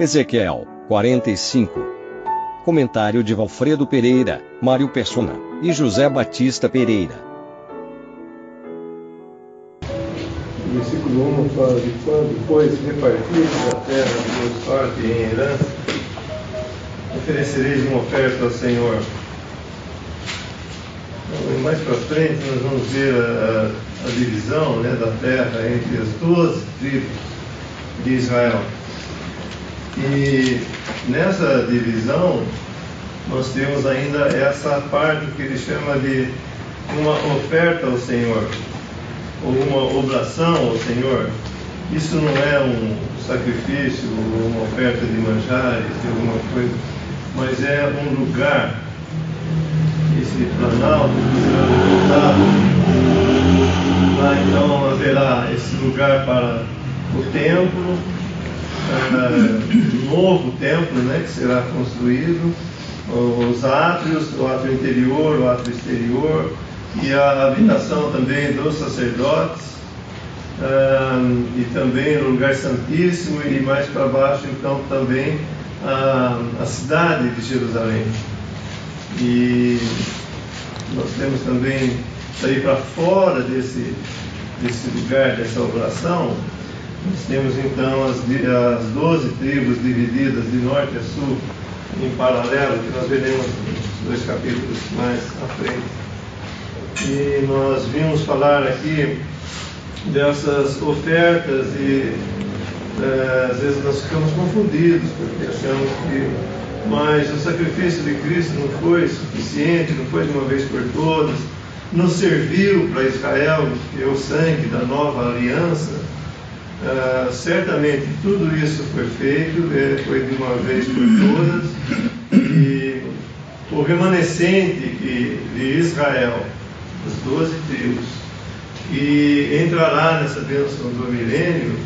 Ezequiel 45. Comentário de Valfredo Pereira, Mário Persona e José Batista Pereira. O versículo 1 fala de quando, depois repartidos a terra de Deus parte em herança, oferecereis uma oferta ao Senhor. Mais para frente nós vamos ver a, a divisão né, da terra entre as duas tribos de Israel. E nessa divisão nós temos ainda essa parte que ele chama de uma oferta ao Senhor, ou uma obração ao Senhor. Isso não é um sacrifício, uma oferta de manjares, de alguma coisa, mas é um lugar, esse planalto. Lá então haverá esse lugar para o templo, uh, novo templo né, que será construído, os átrios, o átrio interior, o átrio exterior e a habitação também dos sacerdotes uh, e também o lugar santíssimo e mais para baixo então também a, a cidade de Jerusalém. E nós temos também sair para fora desse, desse lugar, dessa oração, nós temos então as, as 12 tribos divididas de norte a sul em paralelo, que nós veremos nos dois capítulos mais à frente. E nós vimos falar aqui dessas ofertas e é, às vezes nós ficamos confundidos porque achamos que mas o sacrifício de Cristo não foi suficiente, não foi de uma vez por todas, não serviu para Israel, que é o sangue da nova aliança, Uh, certamente tudo isso foi feito, é, foi de uma vez por todas, e o remanescente de Israel, as doze tribos, que entrará nessa bênção do milênio,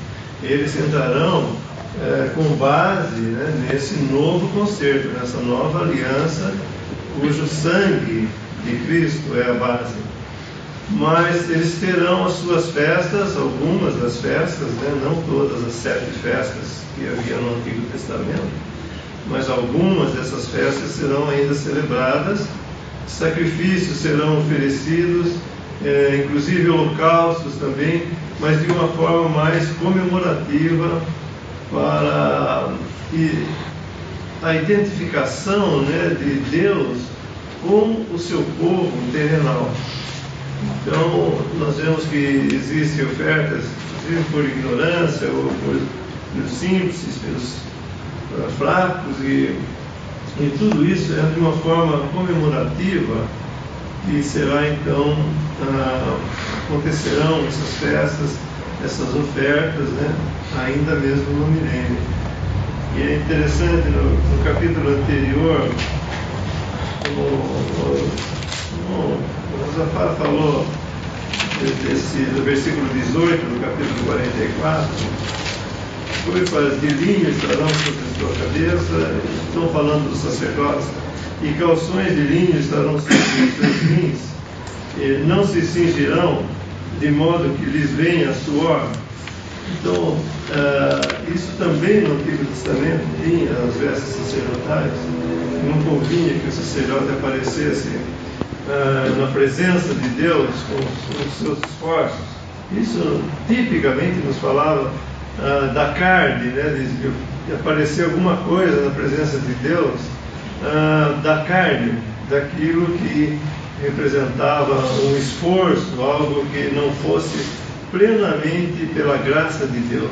eles entrarão uh, com base né, nesse novo concerto, nessa nova aliança, cujo sangue de Cristo é a base mas eles terão as suas festas, algumas das festas, né? não todas as sete festas que havia no Antigo Testamento, mas algumas dessas festas serão ainda celebradas, sacrifícios serão oferecidos, é, inclusive holocaustos também, mas de uma forma mais comemorativa para a identificação né, de Deus com o seu povo terrenal. Então, nós vemos que existem ofertas, inclusive por ignorância ou por, por simples, pelos uh, fracos, e, e tudo isso é de uma forma comemorativa que será então, uh, acontecerão essas festas, essas ofertas, né, ainda mesmo no milênio. E é interessante, no, no capítulo anterior, o Zafar falou do versículo 18 do capítulo 44, coifas de linho estarão sobre sua cabeça, estão falando dos sacerdotes, e calções de linho estarão sobre os seus rins, e não se cingirão de modo que lhes venha suor. Então, uh, isso também no Antigo Testamento tinha as vestes sacerdotais, não convinha que o sacerdote aparecesse uh, na presença de Deus com, os seus esforços. Isso tipicamente nos falava uh, da carne, né, de, de, aparecer alguma coisa na presença de Deus, uh, da carne, daquilo que representava um esforço, algo que não fosse plenamente pela graça de Deus.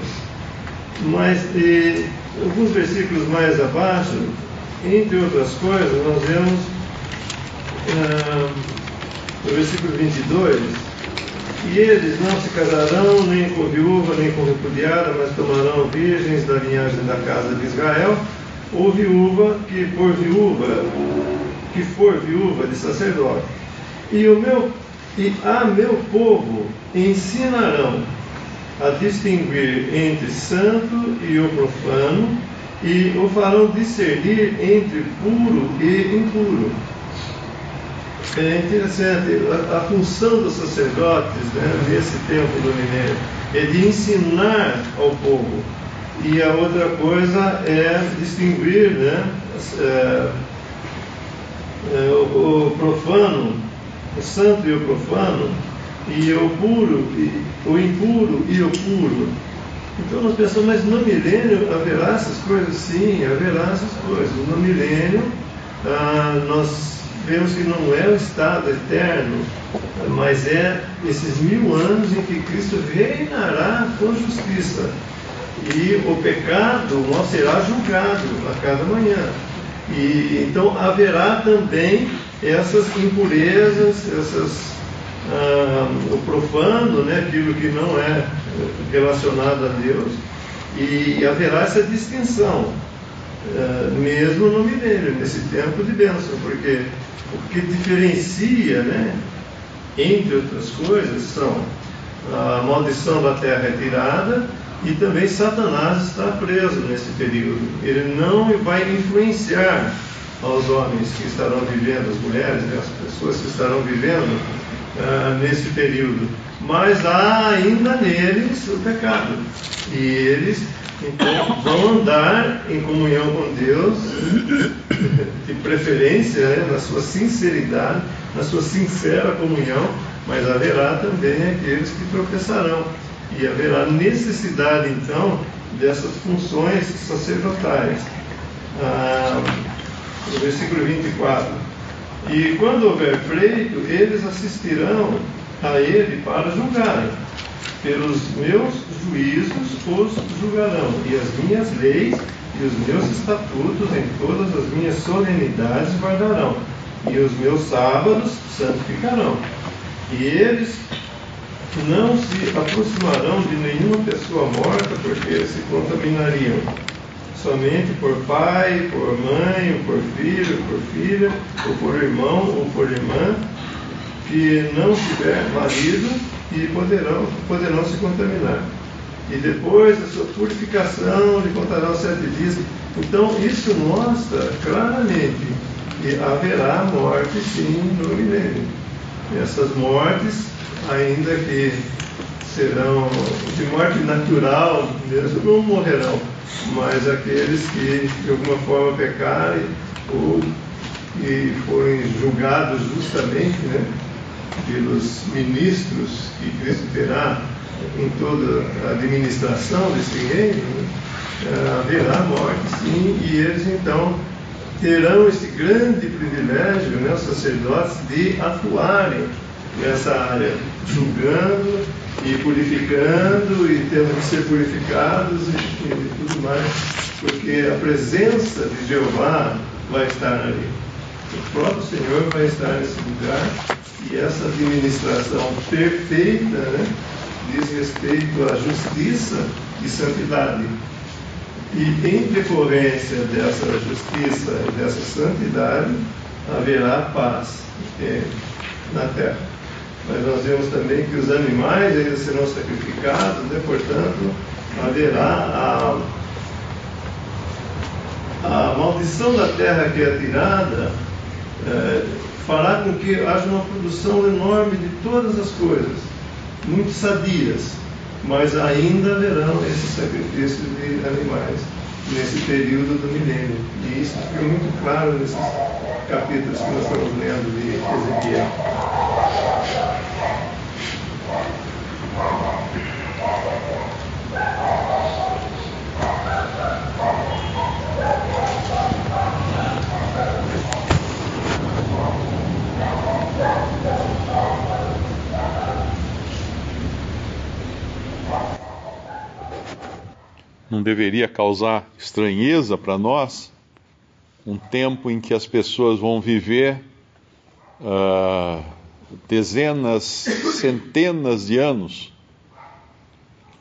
Mas e, alguns versículos mais abaixo, entre outras coisas, nós vemos no versículo 22, e eles não se casarão nem com viúva, nem com repudiada, mas tomarão virgens da linhagem da casa de Israel, ou viúva que for viúva, que for viúva de sacerdote. E o meu e a meu povo ensinarão a distinguir entre santo e o profano, e o farão discernir entre puro e impuro é interessante, a, a função dos sacerdotes né, nesse tempo do minério é de ensinar ao povo E a outra coisa é distinguir né, é, é, o profano, o santo e o profano, e o puro, e, o impuro e o puro. Então nós pensamos, mas no milênio haverá essas coisas? Sim, haverá essas coisas. No milênio ah, nós vemos que não é o estado eterno, mas é esses mil anos em que Cristo reinará com justiça. E o pecado não será julgado a cada manhã. E então haverá também essas impurezas, essas ah, o profano, né, aquilo que não é relacionado a Deus, e haverá essa distinção, ah, mesmo no milênio, nesse tempo de bênção, porque o que diferencia, né, entre outras coisas, são a maldição da terra retirada e também Satanás está preso nesse período. Ele não vai influenciar aos homens que estarão vivendo, as mulheres, né, as pessoas que estarão vivendo uh, nesse período. Mas há ainda neles o pecado. E eles então vão andar em comunhão com Deus, de preferência, né, na sua sinceridade, na sua sincera comunhão, mas haverá também aqueles que tropeçarão. E haverá necessidade, então, dessas funções sacerdotais. Ah, no versículo 24. E quando houver pleito, eles assistirão a ele para julgarem. Pelos meus juízos os julgarão, e as minhas leis e os meus estatutos em todas as minhas solenidades guardarão, e os meus sábados santificarão. E eles não se aproximarão de nenhuma pessoa morta, porque se contaminariam somente por pai, por mãe, ou por filho, ou por filha, ou por irmão, ou por irmã, que não tiver marido e poderão, poderão se contaminar. E depois da sua purificação, lhe contarão sete dias. Então, isso mostra claramente que haverá morte sim no milênio. Essas mortes, ainda que serão de morte natural, mesmo não morrerão, mas aqueles que de alguma forma pecarem ou que forem julgados justamente né, pelos ministros que Cristo terá em toda a administração desse reino, eh, haverá morte sim, e eles então terão esse grande privilégio, né, os sacerdotes, de atuarem nessa área, julgando e purificando e tendo que ser purificados e, e tudo mais, porque a presença de Jeová vai estar ali. O próprio Senhor vai estar nesse lugar e essa administração perfeita né, diz respeito à justiça e santidade. E em decorrência dessa justiça e dessa santidade, haverá paz é, na terra. Mas nós vemos também que os animais eles serão sacrificados, né? portanto, haverá a, a maldição da terra que é tirada, é, fará com que haja uma produção enorme de todas as coisas, muito sadias, mas ainda haverão esses sacrifícios de animais nesse período do milênio. E isso fica muito claro nesses capítulos que nós estamos lendo de Ezequiel. Não deveria causar estranheza para nós um tempo em que as pessoas vão viver uh, dezenas, centenas de anos.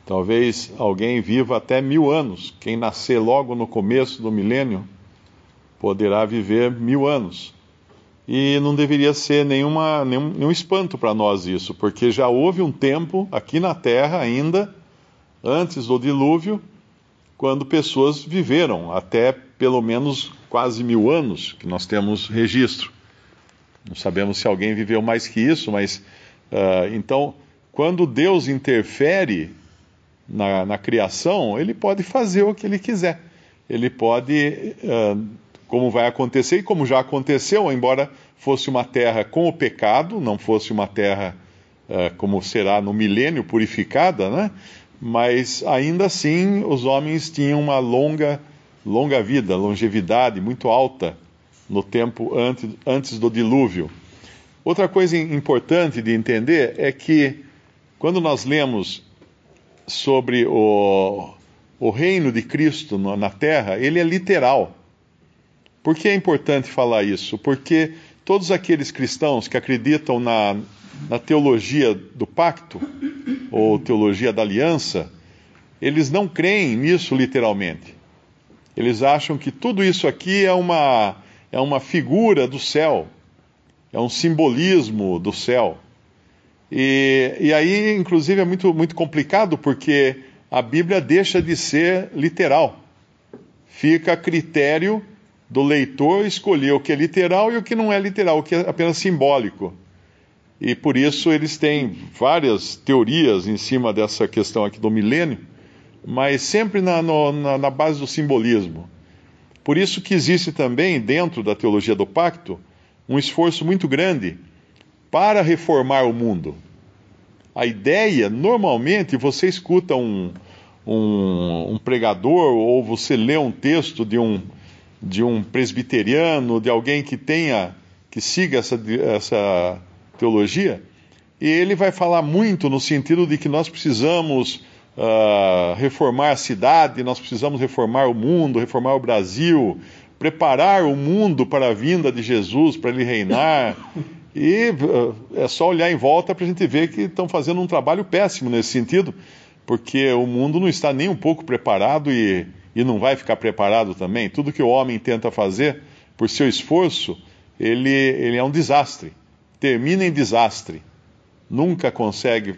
Talvez alguém viva até mil anos. Quem nascer logo no começo do milênio poderá viver mil anos. E não deveria ser nenhuma, nenhum, nenhum espanto para nós isso, porque já houve um tempo aqui na Terra ainda, antes do dilúvio, quando pessoas viveram até pelo menos quase mil anos, que nós temos registro. Não sabemos se alguém viveu mais que isso, mas uh, então, quando Deus interfere na, na criação, ele pode fazer o que ele quiser. Ele pode, uh, como vai acontecer e como já aconteceu, embora fosse uma terra com o pecado, não fosse uma terra uh, como será no milênio purificada, né? Mas ainda assim os homens tinham uma longa, longa vida, longevidade muito alta no tempo antes, antes do dilúvio. Outra coisa importante de entender é que quando nós lemos sobre o, o reino de Cristo na terra, ele é literal. Por que é importante falar isso? Porque todos aqueles cristãos que acreditam na, na teologia do pacto, ou teologia da aliança, eles não creem nisso literalmente. Eles acham que tudo isso aqui é uma, é uma figura do céu, é um simbolismo do céu. E, e aí, inclusive, é muito, muito complicado porque a Bíblia deixa de ser literal. Fica a critério do leitor escolher o que é literal e o que não é literal, o que é apenas simbólico. E por isso eles têm várias teorias em cima dessa questão aqui do milênio, mas sempre na, no, na, na base do simbolismo. Por isso que existe também, dentro da teologia do pacto, um esforço muito grande para reformar o mundo. A ideia, normalmente, você escuta um, um, um, pregador ou você lê um texto de um, de um presbiteriano, de alguém que tenha, que siga essa, essa teologia, e ele vai falar muito no sentido de que nós precisamos uh, reformar a cidade, nós precisamos reformar o mundo, reformar o Brasil, preparar o mundo para a vinda de Jesus, para ele reinar. E uh, é só olhar em volta para a gente ver que estão fazendo um trabalho péssimo nesse sentido, porque o mundo não está nem um pouco preparado e, e não vai ficar preparado também. Tudo que o homem tenta fazer por seu esforço, ele, ele é um desastre. Termina em desastre. Nunca consegue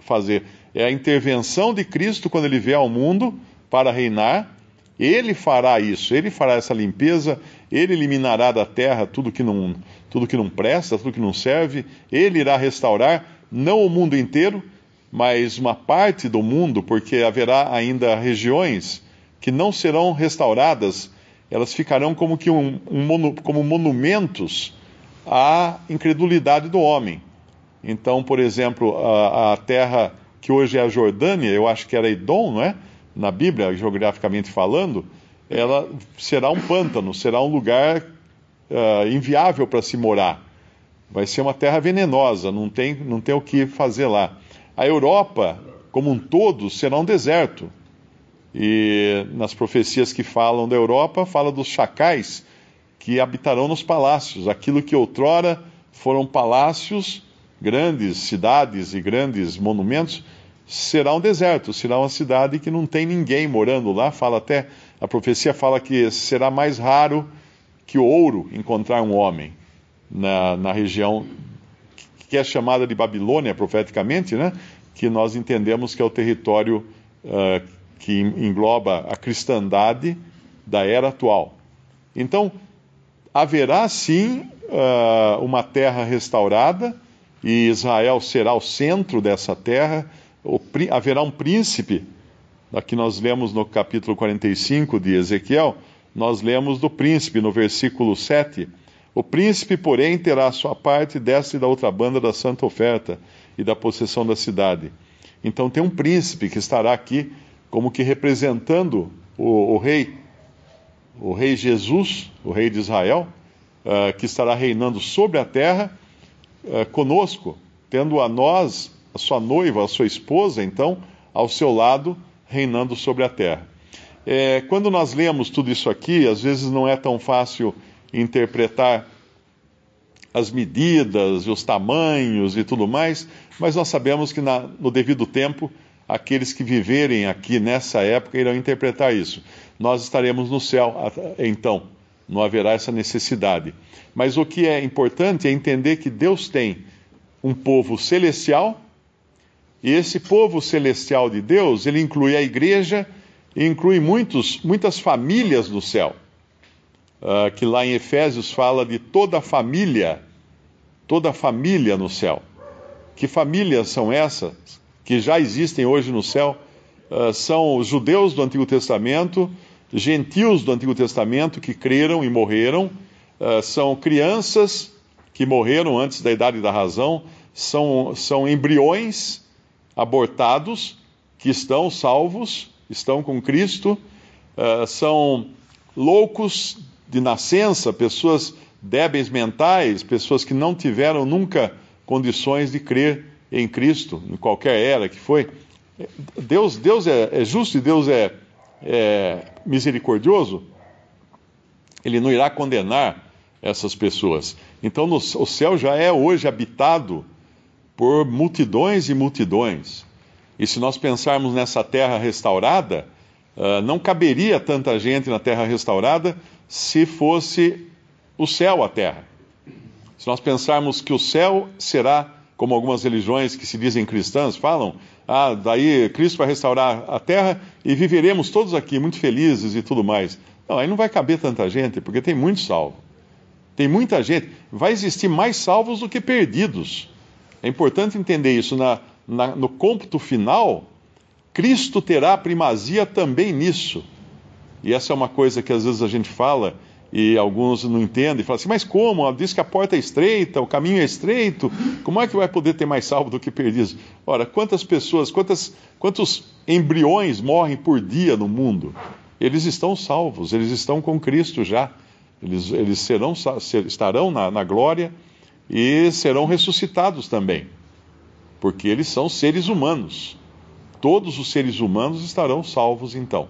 fazer. É a intervenção de Cristo quando ele vier ao mundo para reinar. Ele fará isso, ele fará essa limpeza, ele eliminará da terra tudo que não tudo que não presta, tudo que não serve, ele irá restaurar não o mundo inteiro, mas uma parte do mundo, porque haverá ainda regiões que não serão restauradas, elas ficarão como que um, um como monumentos à incredulidade do homem. Então, por exemplo, a, a, terra que hoje é a Jordânia, eu acho que era Edom, não é? Na Bíblia, geograficamente falando, ela será um pântano, será um lugar uh, inviável para se morar. Vai ser uma terra venenosa, não tem, não tem o que fazer lá. A Europa, como um todo, será um deserto. E nas profecias que falam da Europa, fala dos chacais que habitarão nos palácios. Aquilo que outrora foram palácios, grandes cidades e grandes monumentos, será um deserto, será uma cidade que não tem ninguém morando lá. Fala até, a profecia fala que será mais raro que ouro encontrar um homem na, na região que é chamada de Babilônia profeticamente, né? que nós entendemos que é o território uh, que engloba a cristandade da era atual. Então, haverá sim uh, uma terra restaurada, e Israel será o centro dessa terra, haverá um príncipe, aqui nós lemos no capítulo 45 de Ezequiel, nós lemos do príncipe no versículo 7. O príncipe, porém, terá a sua parte desta e da outra banda da santa oferta e da possessão da cidade. Então tem um príncipe que estará aqui como que representando o, o rei, o rei Jesus, o rei de Israel, uh, que estará reinando sobre a terra uh, conosco, tendo a nós, a sua noiva, a sua esposa, então, ao seu lado, reinando sobre a terra. É, quando nós lemos tudo isso aqui, às vezes não é tão fácil interpretar as medidas, os tamanhos e tudo mais, mas nós sabemos que na, no devido tempo, aqueles que viverem aqui nessa época irão interpretar isso. Nós estaremos no céu, então, não haverá essa necessidade. Mas o que é importante é entender que Deus tem um povo celestial, e esse povo celestial de Deus, ele inclui a igreja e inclui muitos, muitas famílias do céu. Uh, que lá em Efésios fala de toda a família, toda a família no céu. Que famílias são essas que já existem hoje no céu uh, são judeus do Antigo Testamento, gentios do Antigo Testamento que creram e morreram, uh, são crianças que morreram antes da idade da razão, são, são embriões abortados que estão salvos, estão com Cristo, uh, são loucos de nascença, pessoas débeis mentais, pessoas que não tiveram nunca condições de crer em Cristo, em qualquer era que foi. Deus, Deus é, é justo e Deus é, é misericordioso. Ele não irá condenar essas pessoas. Então, no, o céu já é hoje habitado por multidões e multidões. E se nós pensarmos nessa terra restaurada, uh, não caberia tanta gente na terra restaurada se fosse o céu a terra. Se nós pensarmos que o céu será, como algumas religiões que se dizem cristãs falam, ah, daí Cristo vai restaurar a terra e viveremos todos aqui muito felizes e tudo mais. Não, aí não vai caber tanta gente, porque tem muito salvo. Tem muita gente. Vai existir mais salvos do que perdidos. É importante entender isso. Na, na, no cômputo final, Cristo terá primazia também nisso. E essa é uma coisa que às vezes a gente fala e alguns não entendem, falam assim, mas como? Ela diz que a porta é estreita, o caminho é estreito, como é que vai poder ter mais salvo do que perdidos? Ora, quantas pessoas, quantas, quantos embriões morrem por dia no mundo? Eles estão salvos, eles estão com Cristo já. Eles, eles serão, estarão na, na glória e serão ressuscitados também, porque eles são seres humanos. Todos os seres humanos estarão salvos então.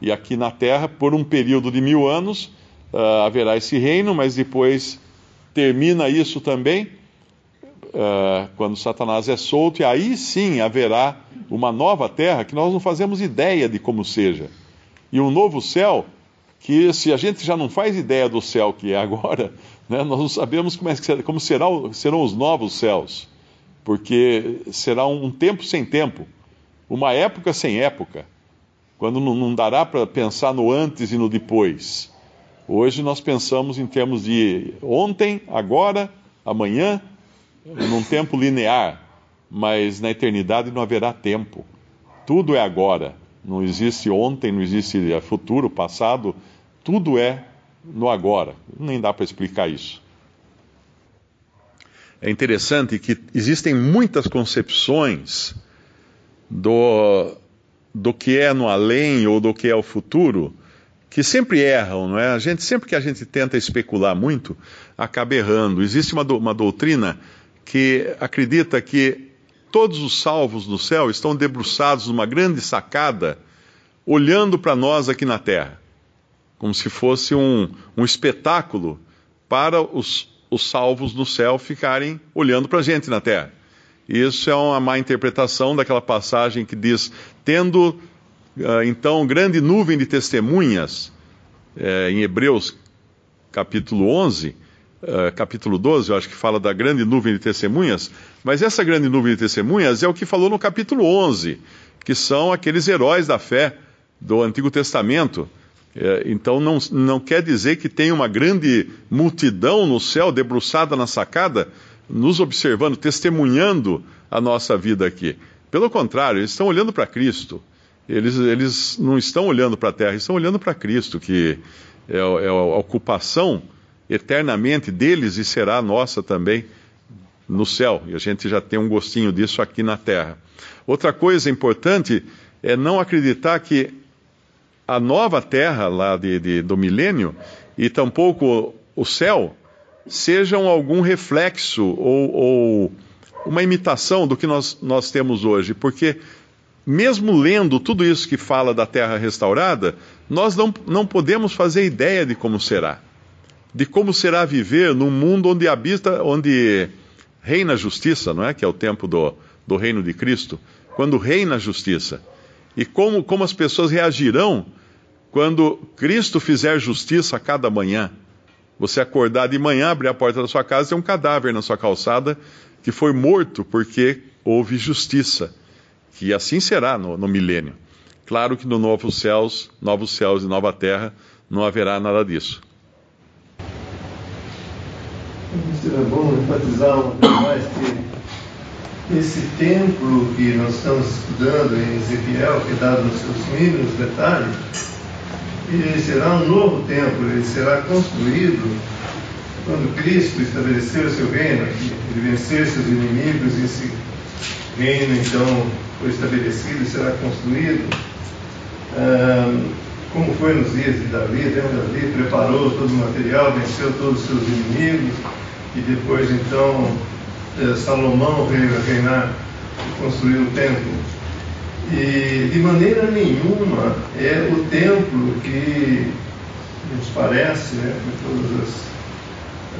E aqui na terra, por um período de mil anos, uh, haverá esse reino, mas depois termina isso também, uh, quando Satanás é solto, e aí sim haverá uma nova terra que nós não fazemos ideia de como seja. E um novo céu, que se a gente já não faz ideia do céu que é agora, né, nós não sabemos como, é, como será, serão os novos céus, porque será um tempo sem tempo, uma época sem época, quando não, não dará para pensar no antes e no depois. Hoje nós pensamos em termos de ontem, agora, amanhã, num tempo linear, mas na eternidade não haverá tempo. Tudo é agora. Não existe ontem, não existe futuro, passado. Tudo é no agora. Nem dá para explicar isso. É interessante que existem muitas concepções do, do que é no além ou do que é o futuro que sempre erram, não é? A gente, sempre que a gente tenta especular muito, acaba errando. Existe uma, do, uma doutrina que acredita que todos os salvos no céu estão debruçados numa grande sacada, olhando para nós aqui na terra, como se fosse um, um espetáculo para os, os salvos no céu ficarem olhando para a gente na terra. Isso é uma má interpretação daquela passagem que diz: tendo então, grande nuvem de testemunhas, é, em Hebreus capítulo 11, Uh, capítulo 12, eu acho que fala da grande nuvem de testemunhas, mas essa grande nuvem de testemunhas é o que falou no capítulo 11, que são aqueles heróis da fé do Antigo Testamento. É, então não, não quer dizer que tem uma grande multidão no céu debruçada na sacada, nos observando, testemunhando a nossa vida aqui. Pelo contrário, eles estão olhando para Cristo eles, eles não estão olhando para a terra, estão olhando para Cristo, que é, é, a ocupação eternamente deles e será nossa também no céu. E a gente já tem um gostinho disso aqui na terra. Outra coisa importante é não acreditar que a nova terra lá de, de, do milênio e tampouco o céu sejam algum reflexo ou, ou uma imitação do que nós, nós temos hoje, porque mesmo lendo tudo isso que fala da terra restaurada, nós não, não podemos fazer ideia de como será. De como será viver num mundo onde habita, onde reina a justiça, não é? Que é o tempo do, do reino de Cristo. Quando reina a justiça. E como, como as pessoas reagirão quando Cristo fizer justiça a cada manhã. Você acordar de manhã, abrir a porta da sua casa e tem um cadáver na sua calçada que foi morto porque houve justiça que assim será no, no milênio. Claro que no novos céus, novos céus e nova terra não haverá nada disso. Seria bom enfatizar uma vez mais que esse templo que nós estamos estudando em Ezequiel, que é dado nos seus mínimos detalhes, ele será um novo templo, ele será construído quando Cristo estabeleceu o seu reino ele vencer seus inimigos, e esse reino então foi estabelecido e será construído. como foi nos dias de Davi? Davi preparou todo o material, venceu todos os seus inimigos, e depois então eh, Salomão veio a reinar e construiu o templo. E de maneira nenhuma é o templo que nos parece, né, com todas as,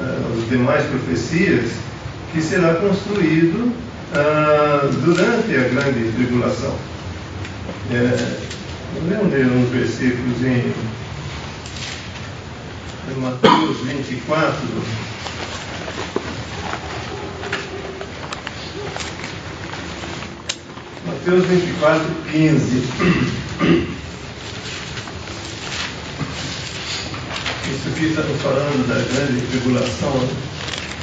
uh, as demais profecias, que será construído uh, durante a grande tribulação. É, vamos ler uns versículos em, Mateus 24. Mateus 24, 15. Isso aqui está falando da grande tribulação. Né?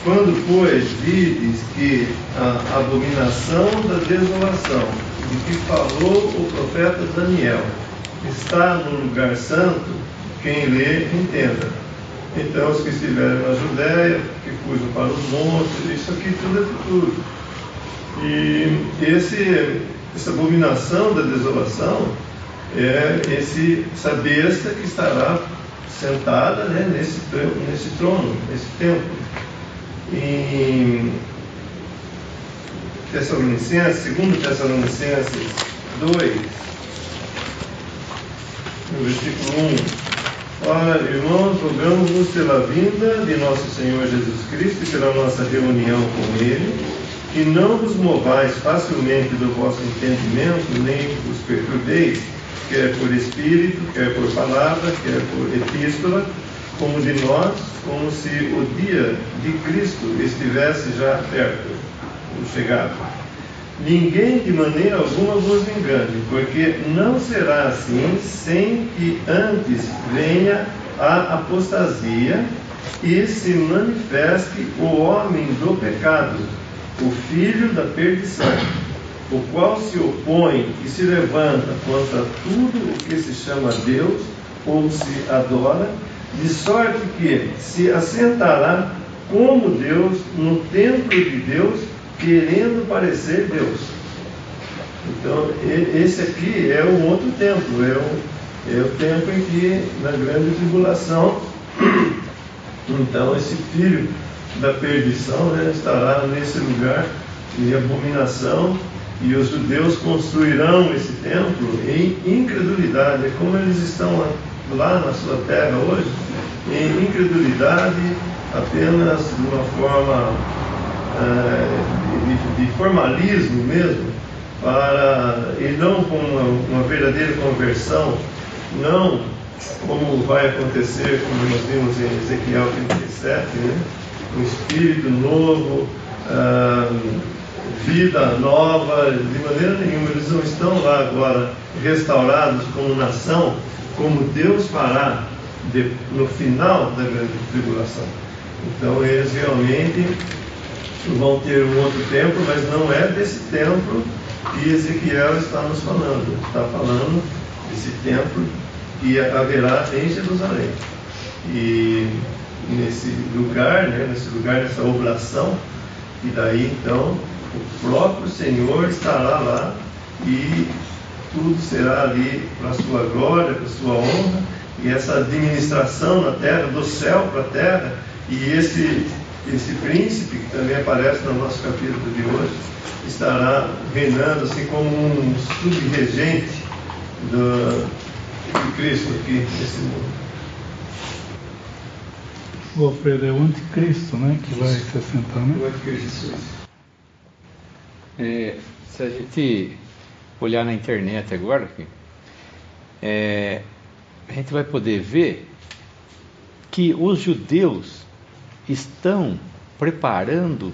Quando, pois, vides que a abominação da desolação, de que falou o profeta Daniel, está no lugar santo, quem lê, entenda. Então, os que estiverem na Judéia, que fujam para os montes, isso aqui tudo é futuro. E esse essa abominação da desolação é esse, essa besta que estará sentada né, nesse, nesse trono, nesse templo. Em Tessalonicenses, 2 Tessalonicenses 2, no versículo 1. Ora, irmãos, rogamos-vos pela vinda de nosso Senhor Jesus Cristo e pela nossa reunião com Ele que não vos movais facilmente do vosso entendimento, nem vos perturbeis, quer por espírito, quer por palavra, quer por epístola, como de nós, como se o dia de Cristo estivesse já perto, ou chegado. Ninguém de maneira alguma vos engane, porque não será assim sem que antes venha a apostasia e se manifeste o homem do pecado o filho da perdição, o qual se opõe e se levanta contra tudo o que se chama Deus ou se adora, de sorte que se assentará como Deus no templo de Deus, querendo parecer Deus. Então, esse aqui é um outro templo, é o, é o tempo em que, na grande tribulação, então esse filho da perdição né, estará nesse lugar de abominação e os judeus construirão esse templo em incredulidade, é como eles estão lá, lá na sua terra hoje, em incredulidade, apenas de uma forma é, de, de, formalismo mesmo, para, e não com uma, uma verdadeira conversão, não como vai acontecer, como nós vimos em Ezequiel 37, né? um espírito novo, vida nova, de maneira nenhuma. Eles não estão lá agora restaurados como nação, como Deus fará de, no final da grande tribulação. Então eles realmente vão ter um outro templo, mas não é desse templo que Ezequiel está nos falando. Está falando desse templo que haverá em Jerusalém. E nesse lugar, né, nesse lugar, nessa oblação, e daí então o próprio Senhor estará lá e tudo será ali para a sua glória, para a sua honra, e essa administração na terra, do céu para a terra, e esse, esse príncipe que também aparece no nosso capítulo de hoje, estará reinando assim como um subregente do, de Cristo aqui nesse mundo. O Alfredo é o anticristo, né? Que vai se assentar, né? O anticristo. É, se a gente olhar na internet agora, aqui, é, a gente vai poder ver que os judeus estão preparando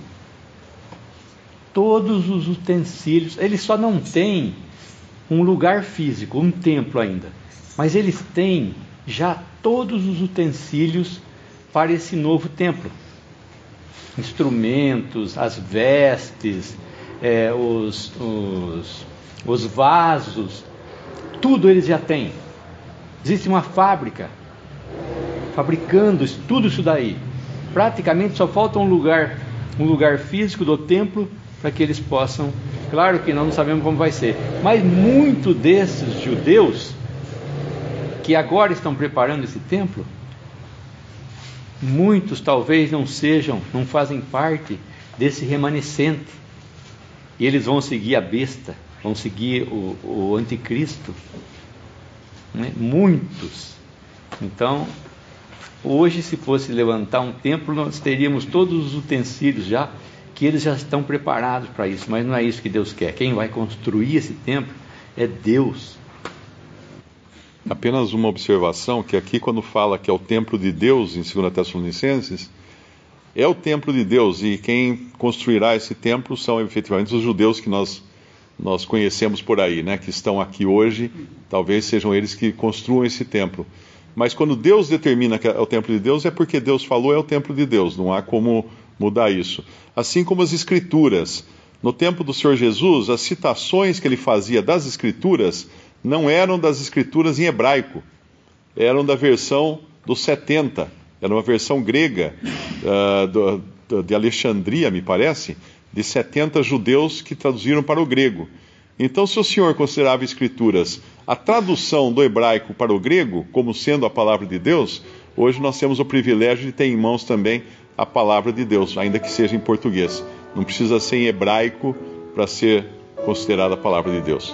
todos os utensílios. Eles só não têm um lugar físico, um templo ainda, mas eles têm já todos os utensílios para esse novo templo. Instrumentos, as vestes, é, os, os, os vasos, tudo eles já têm. Existe uma fábrica fabricando tudo isso daí. Praticamente só falta um lugar, um lugar físico do templo para que eles possam. Claro que nós não sabemos como vai ser, mas muito desses judeus que agora estão preparando esse templo, muitos talvez não sejam, não fazem parte desse remanescente. E eles vão seguir a besta, vão seguir o, o anticristo. Né? Muitos. Então, hoje, se fosse levantar um templo, nós teríamos todos os utensílios já, que eles já estão preparados para isso, mas não é isso que Deus quer. Quem vai construir esse templo é Deus. Apenas uma observação, que aqui quando fala que é o templo de Deus, em 2 Tessalonicenses, é o templo de Deus, e quem construirá esse templo são efetivamente os judeus que nós, nós conhecemos por aí, né, que estão aqui hoje, talvez sejam eles que construam esse templo. Mas quando Deus determina que é o templo de Deus, é porque Deus falou é o templo de Deus, não há como mudar isso. Assim como as Escrituras. No tempo do Senhor Jesus, as citações que ele fazia das Escrituras não eram das Escrituras em hebraico, eram da versão dos 70, era uma versão grega uh, do, do, de Alexandria, me parece, de 70 judeus que traduziram para o grego. Então, se o senhor considerava Escrituras a tradução do hebraico para o grego como sendo a palavra de Deus, hoje nós temos o privilégio de ter em mãos também a palavra de Deus, ainda que seja em português. Não precisa ser em hebraico para ser considerada a palavra de Deus.